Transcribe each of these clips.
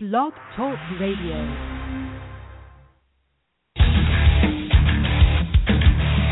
Blog Talk Radio.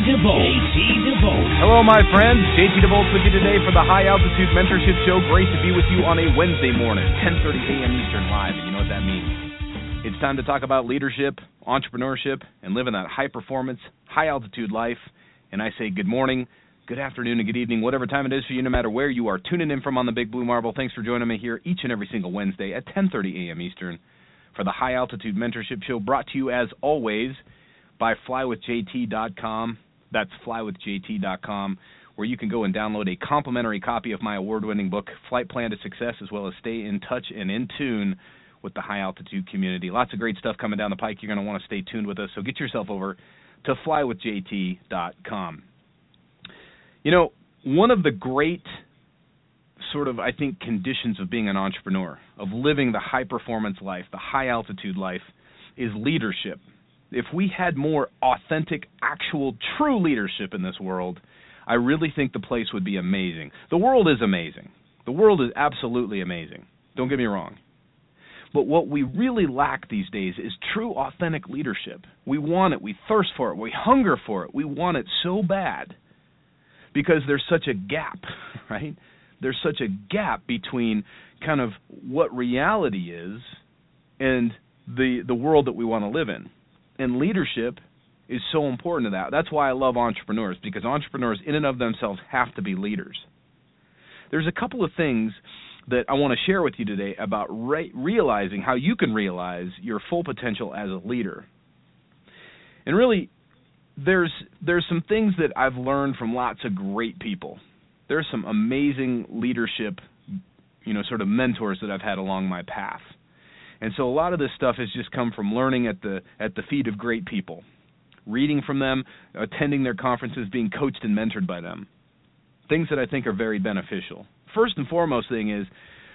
DeVolt. Hello, my friends. JT DeVolt with you today for the High Altitude Mentorship Show. Great to be with you on a Wednesday morning, 10:30 a.m. Eastern Live. And you know what that means? It's time to talk about leadership, entrepreneurship, and living that high performance, high altitude life. And I say good morning, good afternoon, and good evening, whatever time it is for you, no matter where you are tuning in from on the Big Blue Marble. Thanks for joining me here each and every single Wednesday at 10:30 a.m. Eastern for the High Altitude Mentorship Show, brought to you as always by flywithjt.com. That's flywithjt.com, where you can go and download a complimentary copy of my award winning book, Flight Plan to Success, as well as stay in touch and in tune with the high altitude community. Lots of great stuff coming down the pike. You're going to want to stay tuned with us. So get yourself over to flywithjt.com. You know, one of the great sort of, I think, conditions of being an entrepreneur, of living the high performance life, the high altitude life, is leadership if we had more authentic, actual, true leadership in this world, I really think the place would be amazing. The world is amazing. The world is absolutely amazing. Don't get me wrong. But what we really lack these days is true, authentic leadership. We want it. We thirst for it. We hunger for it. We want it so bad because there's such a gap, right? There's such a gap between kind of what reality is and the the world that we want to live in and leadership is so important to that. That's why I love entrepreneurs because entrepreneurs in and of themselves have to be leaders. There's a couple of things that I want to share with you today about re- realizing how you can realize your full potential as a leader. And really there's there's some things that I've learned from lots of great people. There's some amazing leadership, you know, sort of mentors that I've had along my path. And so a lot of this stuff has just come from learning at the at the feet of great people, reading from them, attending their conferences, being coached and mentored by them. Things that I think are very beneficial. First and foremost thing is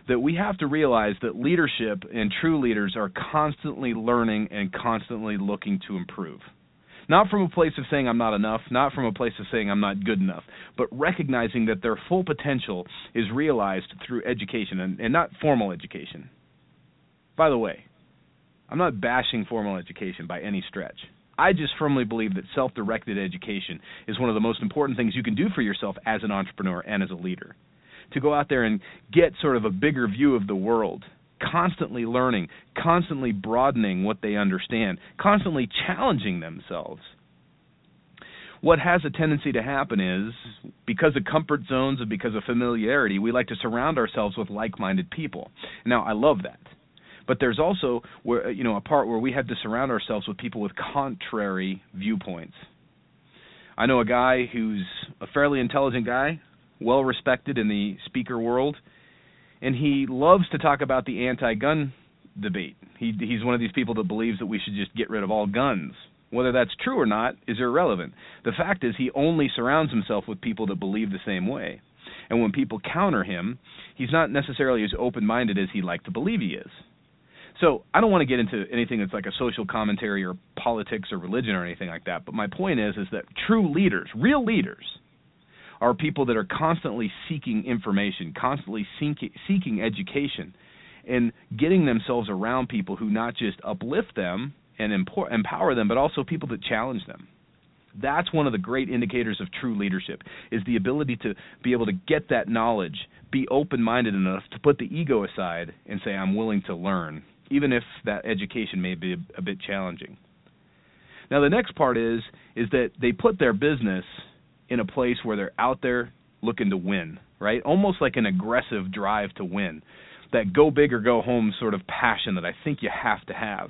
that we have to realize that leadership and true leaders are constantly learning and constantly looking to improve. Not from a place of saying I'm not enough, not from a place of saying I'm not good enough, but recognizing that their full potential is realized through education and, and not formal education. By the way, I'm not bashing formal education by any stretch. I just firmly believe that self directed education is one of the most important things you can do for yourself as an entrepreneur and as a leader. To go out there and get sort of a bigger view of the world, constantly learning, constantly broadening what they understand, constantly challenging themselves. What has a tendency to happen is because of comfort zones and because of familiarity, we like to surround ourselves with like minded people. Now, I love that. But there's also where you know a part where we have to surround ourselves with people with contrary viewpoints. I know a guy who's a fairly intelligent guy, well respected in the speaker world, and he loves to talk about the anti-gun debate. He he's one of these people that believes that we should just get rid of all guns. Whether that's true or not is irrelevant. The fact is he only surrounds himself with people that believe the same way. And when people counter him, he's not necessarily as open-minded as he'd like to believe he is. So I don't want to get into anything that's like a social commentary or politics or religion or anything like that. But my point is, is that true leaders, real leaders, are people that are constantly seeking information, constantly seeking, seeking education, and getting themselves around people who not just uplift them and empower them, but also people that challenge them. That's one of the great indicators of true leadership is the ability to be able to get that knowledge, be open-minded enough to put the ego aside and say I'm willing to learn even if that education may be a, bit challenging. Now the next part is is that they put their business in a place where they're out there looking to win, right? Almost like an aggressive drive to win. That go big or go home sort of passion that I think you have to have.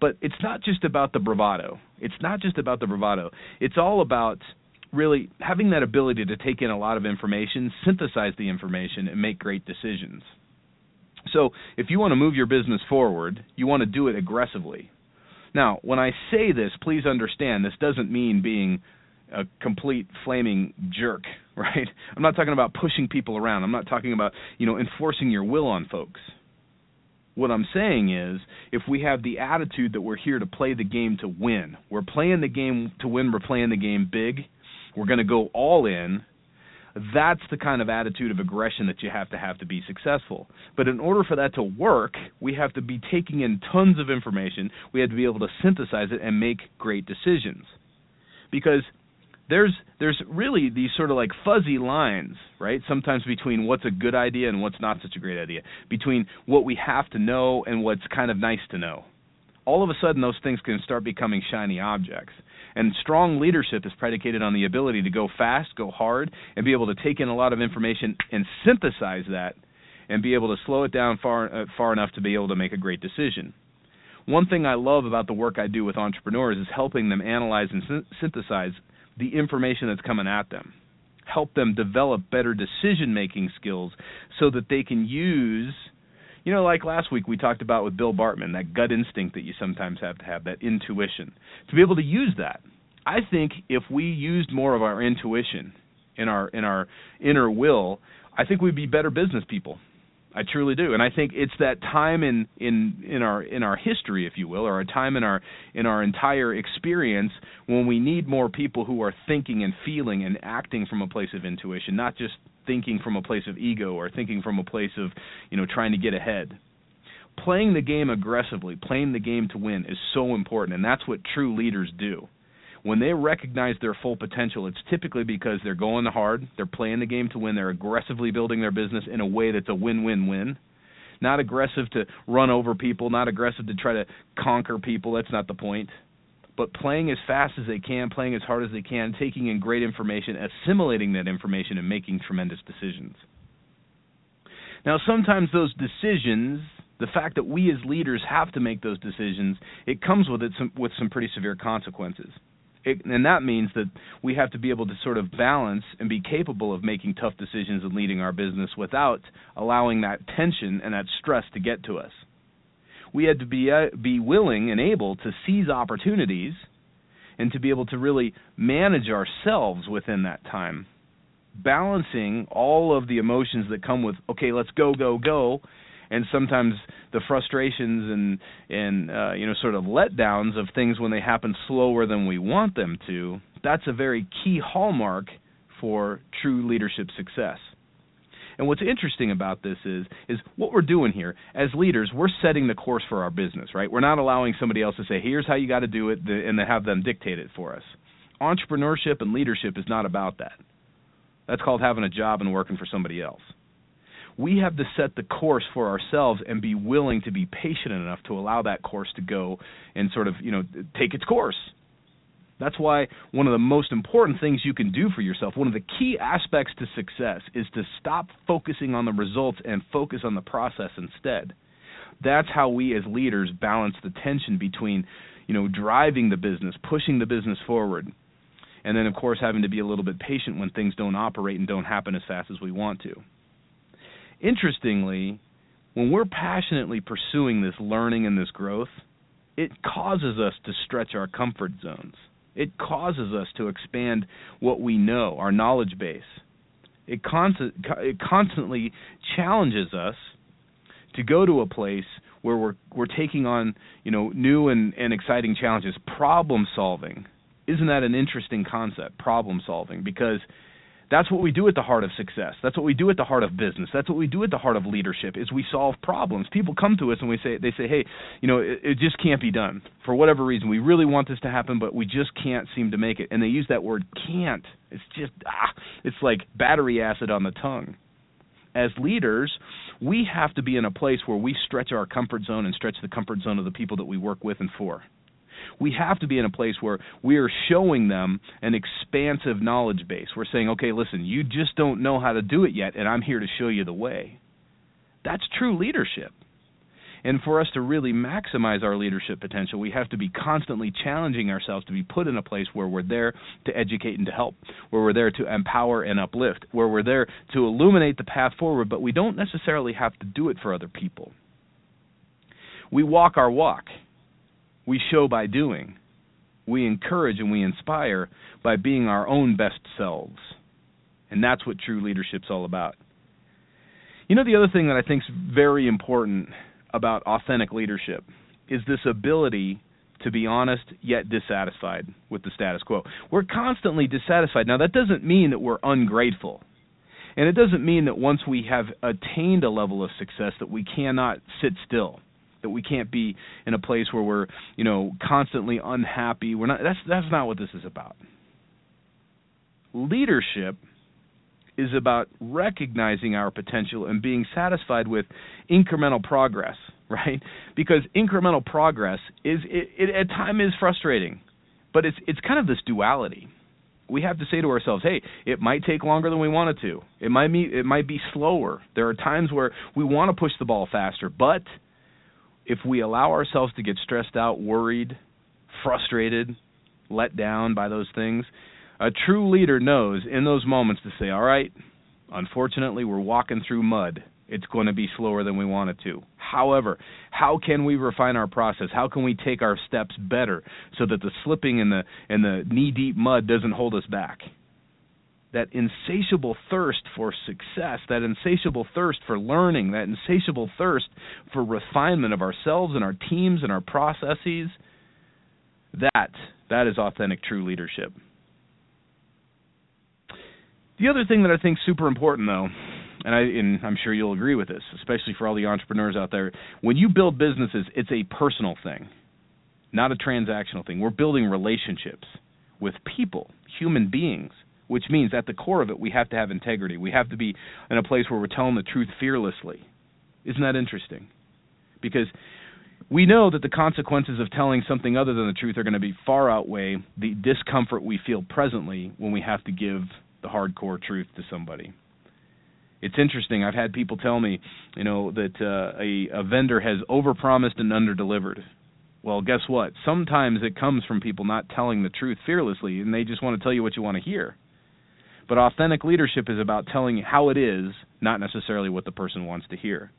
But it's not just about the bravado. It's not just about the bravado. It's all about really having that ability to take in a lot of information, synthesize the information and make great decisions. So, if you want to move your business forward, you want to do it aggressively. Now, when I say this, please understand this doesn't mean being a complete flaming jerk, right? I'm not talking about pushing people around. I'm not talking about, you know, enforcing your will on folks. What I'm saying is, if we have the attitude that we're here to play the game to win, we're playing the game to win, we're playing the game big, we're going to go all in, that's the kind of attitude of aggression that you have to have to be successful. But in order for that to work, we have to be taking in tons of information. We have to be able to synthesize it and make great decisions. Because there's there's really these sort of like fuzzy lines, right? Sometimes between what's a good idea and what's not such a great idea, between what we have to know and what's kind of nice to know. All of a sudden those things can start becoming shiny objects. And strong leadership is predicated on the ability to go fast, go hard, and be able to take in a lot of information and synthesize that and be able to slow it down far uh, far enough to be able to make a great decision. One thing I love about the work I do with entrepreneurs is helping them analyze and sy- synthesize the information that's coming at them. Help them develop better decision making skills so that they can use, you know, like last week we talked about with Bill Bartman, that gut instinct that you sometimes have to have, that intuition, to be able to use that. I think if we used more of our intuition in our in our inner will, I think we'd be better business people. I truly do, and I think it's that time in in in our in our history, if you will, or a time in our in our entire experience when we need more people who are thinking and feeling and acting from a place of intuition, not just thinking from a place of ego or thinking from a place of you know trying to get ahead. Playing the game aggressively, playing the game to win, is so important, and that's what true leaders do when they recognize their full potential, it's typically because they're going hard, they're playing the game to win, they're aggressively building their business in a way that's a win-win-win. Not aggressive to run over people, not aggressive to try to conquer people, that's not the point. But playing as fast as they can, playing as hard as they can, taking in great information, assimilating that information and making tremendous decisions. Now, sometimes those decisions the fact that we as leaders have to make those decisions, it comes with it some, with some pretty severe consequences it, and that means that we have to be able to sort of balance and be capable of making tough decisions and leading our business without allowing that tension and that stress to get to us. We had to be uh, be willing and able to seize opportunities and to be able to really manage ourselves within that time balancing all of the emotions that come with okay let's go go go and sometimes the frustrations and and uh, you know sort of letdowns of things when they happen slower than we want them to. That's a very key hallmark for true leadership success. And what's interesting about this is is what we're doing here as leaders, we're setting the course for our business, right? We're not allowing somebody else to say, "Here's how you got to do it," and to have them dictate it for us. Entrepreneurship and leadership is not about that. That's called having a job and working for somebody else we have to set the course for ourselves and be willing to be patient enough to allow that course to go and sort of, you know, take its course. That's why one of the most important things you can do for yourself, one of the key aspects to success, is to stop focusing on the results and focus on the process instead. That's how we as leaders balance the tension between, you know, driving the business, pushing the business forward, and then of course having to be a little bit patient when things don't operate and don't happen as fast as we want to. Interestingly, when we're passionately pursuing this learning and this growth, it causes us to stretch our comfort zones. It causes us to expand what we know, our knowledge base. It, constant, it constantly challenges us to go to a place where we're we're taking on you know new and, and exciting challenges. Problem solving, isn't that an interesting concept? Problem solving because that's what we do at the heart of success. That's what we do at the heart of business. That's what we do at the heart of leadership is we solve problems. People come to us and we say they say, "Hey, you know, it, it just can't be done for whatever reason. We really want this to happen, but we just can't seem to make it." And they use that word can't. It's just ah, it's like battery acid on the tongue. As leaders, we have to be in a place where we stretch our comfort zone and stretch the comfort zone of the people that we work with and for we have to be in a place where we are showing them an expansive knowledge base. We're saying, okay, listen, you just don't know how to do it yet, and I'm here to show you the way. That's true leadership. And for us to really maximize our leadership potential, we have to be constantly challenging ourselves to be put in a place where we're there to educate and to help, where we're there to empower and uplift, where we're there to illuminate the path forward, but we don't necessarily have to do it for other people. We walk our walk. We show by doing. We encourage and we inspire by being our own best selves. And that's what true leadership's all about. You know, the other thing that I think is very important about authentic leadership is this ability to be honest yet dissatisfied with the status quo. We're constantly dissatisfied. Now, that doesn't mean that we're ungrateful. And it doesn't mean that once we have attained a level of success that we cannot sit still, that we can't be in a place where we're, you know, constantly unhappy. We're not that's that's not what this is about. Leadership is about recognizing our potential and being satisfied with incremental progress, right? Because incremental progress is it, it at time is frustrating, but it's it's kind of this duality. We have to say to ourselves, "Hey, it might take longer than we want it to. It might be it might be slower. There are times where we want to push the ball faster, but if we allow ourselves to get stressed out, worried, frustrated, let down by those things, a true leader knows in those moments to say, all right, unfortunately, we're walking through mud. It's going to be slower than we want it to. However, how can we refine our process? How can we take our steps better so that the slipping in the in the knee-deep mud doesn't hold us back? That insatiable thirst for success, that insatiable thirst for learning, that insatiable thirst for refinement of ourselves and our teams and our processes, that that is authentic true leadership. The other thing that I think is super important, though, and, I, and I'm sure you'll agree with this, especially for all the entrepreneurs out there, when you build businesses, it's a personal thing, not a transactional thing. We're building relationships with people, human beings, which means at the core of it, we have to have integrity. We have to be in a place where we're telling the truth fearlessly. Isn't that interesting? Because we know that the consequences of telling something other than the truth are going to be far outweigh the discomfort we feel presently when we have to give the hardcore truth to somebody. It's interesting. I've had people tell me, you know, that uh, a, a vendor has overpromised and underdelivered. Well, guess what? Sometimes it comes from people not telling the truth fearlessly, and they just want to tell you what you want to hear. But authentic leadership is about telling how it is, not necessarily what the person wants to hear.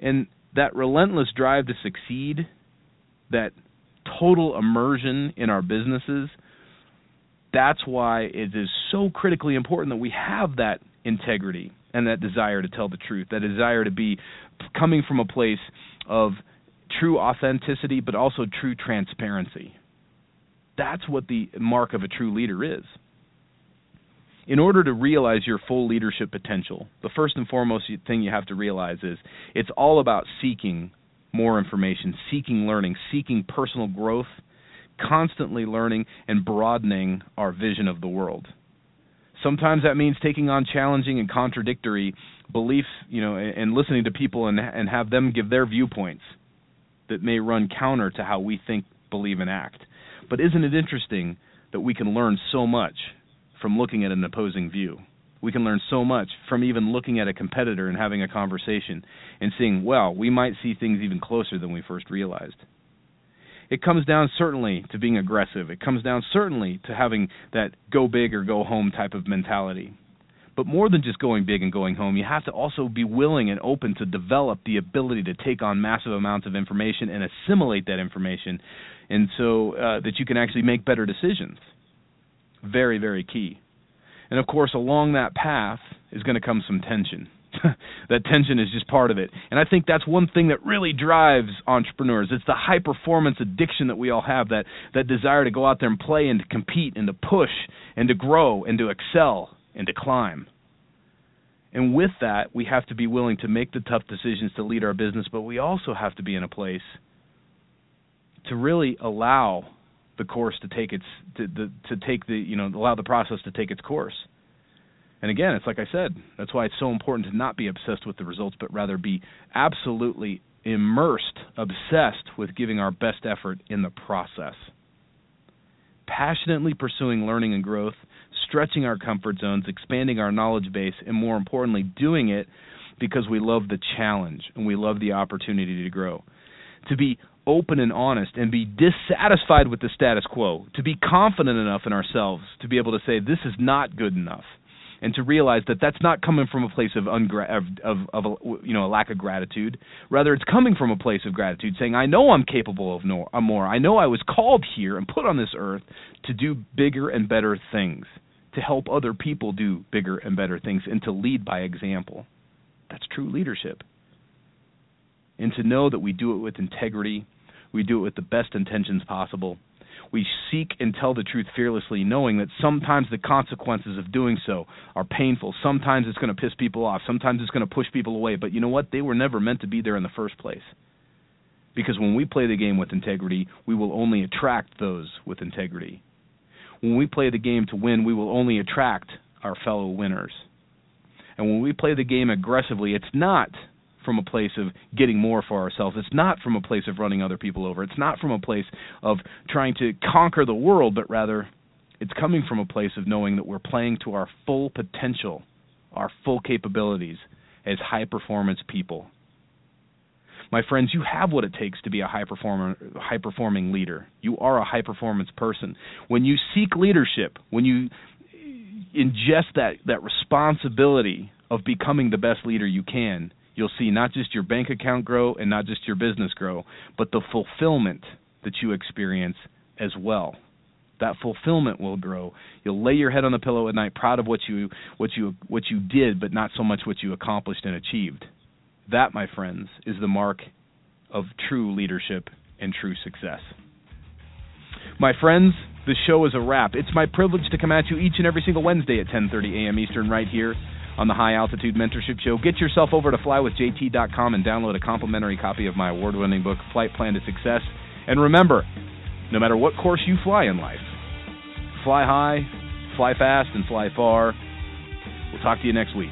And that relentless drive to succeed, that total immersion in our businesses, that's why it is so critically important that we have that integrity and that desire to tell the truth, that desire to be coming from a place of true authenticity, but also true transparency. That's what the mark of a true leader is. In order to realize your full leadership potential, the first and foremost thing you have to realize is it's all about seeking more information, seeking learning, seeking personal growth, constantly learning and broadening our vision of the world. Sometimes that means taking on challenging and contradictory beliefs, you know, and, listening to people and and have them give their viewpoints that may run counter to how we think, believe, and act. But isn't it interesting that we can learn so much from looking at an opposing view? We can learn so much from even looking at a competitor and having a conversation and seeing, well, we might see things even closer than we first realized. It comes down certainly to being aggressive. It comes down certainly to having that go big or go home type of mentality. But more than just going big and going home, you have to also be willing and open to develop the ability to take on massive amounts of information and assimilate that information, and so uh, that you can actually make better decisions. Very, very key. And of course, along that path is going to come some tension. that tension is just part of it. And I think that's one thing that really drives entrepreneurs. It's the high performance addiction that we all have, that that desire to go out there and play and to compete and to push and to grow and to excel and to climb. And with that, we have to be willing to make the tough decisions to lead our business, but we also have to be in a place to really allow the course to take its to, to, to take the you know allow the process to take its course. And again, it's like I said, that's why it's so important to not be obsessed with the results, but rather be absolutely immersed, obsessed with giving our best effort in the process. Passionately pursuing learning and growth, stretching our comfort zones, expanding our knowledge base, and more importantly, doing it because we love the challenge and we love the opportunity to grow. To be open and honest and be dissatisfied with the status quo, to be confident enough in ourselves to be able to say, this is not good enough. And to realize that that's not coming from a place of, ungra- of, of, of a, you know a lack of gratitude. Rather, it's coming from a place of gratitude, saying, "I know I'm capable of no, more. I know I was called here and put on this earth to do bigger and better things, to help other people do bigger and better things, and to lead by example." That's true leadership. And to know that we do it with integrity, we do it with the best intentions possible. We seek and tell the truth fearlessly, knowing that sometimes the consequences of doing so are painful. Sometimes it's going to piss people off. Sometimes it's going to push people away. But you know what? They were never meant to be there in the first place. Because when we play the game with integrity, we will only attract those with integrity. When we play the game to win, we will only attract our fellow winners. And when we play the game aggressively, it's not from a place of getting more for ourselves. It's not from a place of running other people over. It's not from a place of trying to conquer the world, but rather it's coming from a place of knowing that we're playing to our full potential, our full capabilities as high performance people. My friends, you have what it takes to be a high performer, high performing leader. You are a high performance person. When you seek leadership, when you ingest that that responsibility of becoming the best leader you can, you'll see not just your bank account grow and not just your business grow, but the fulfillment that you experience as well. That fulfillment will grow. You'll lay your head on the pillow at night proud of what you what you what you did, but not so much what you accomplished and achieved. That, my friends, is the mark of true leadership and true success. My friends, the show is a wrap. It's my privilege to come at you each and every single Wednesday at 10:30 a.m. Eastern right here on the High Altitude Mentorship Show. Get yourself over to flywithjt.com and download a complimentary copy of my award-winning book Flight Plan to Success. And remember, no matter what course you fly in life, fly high, fly fast and fly far. We'll talk to you next week.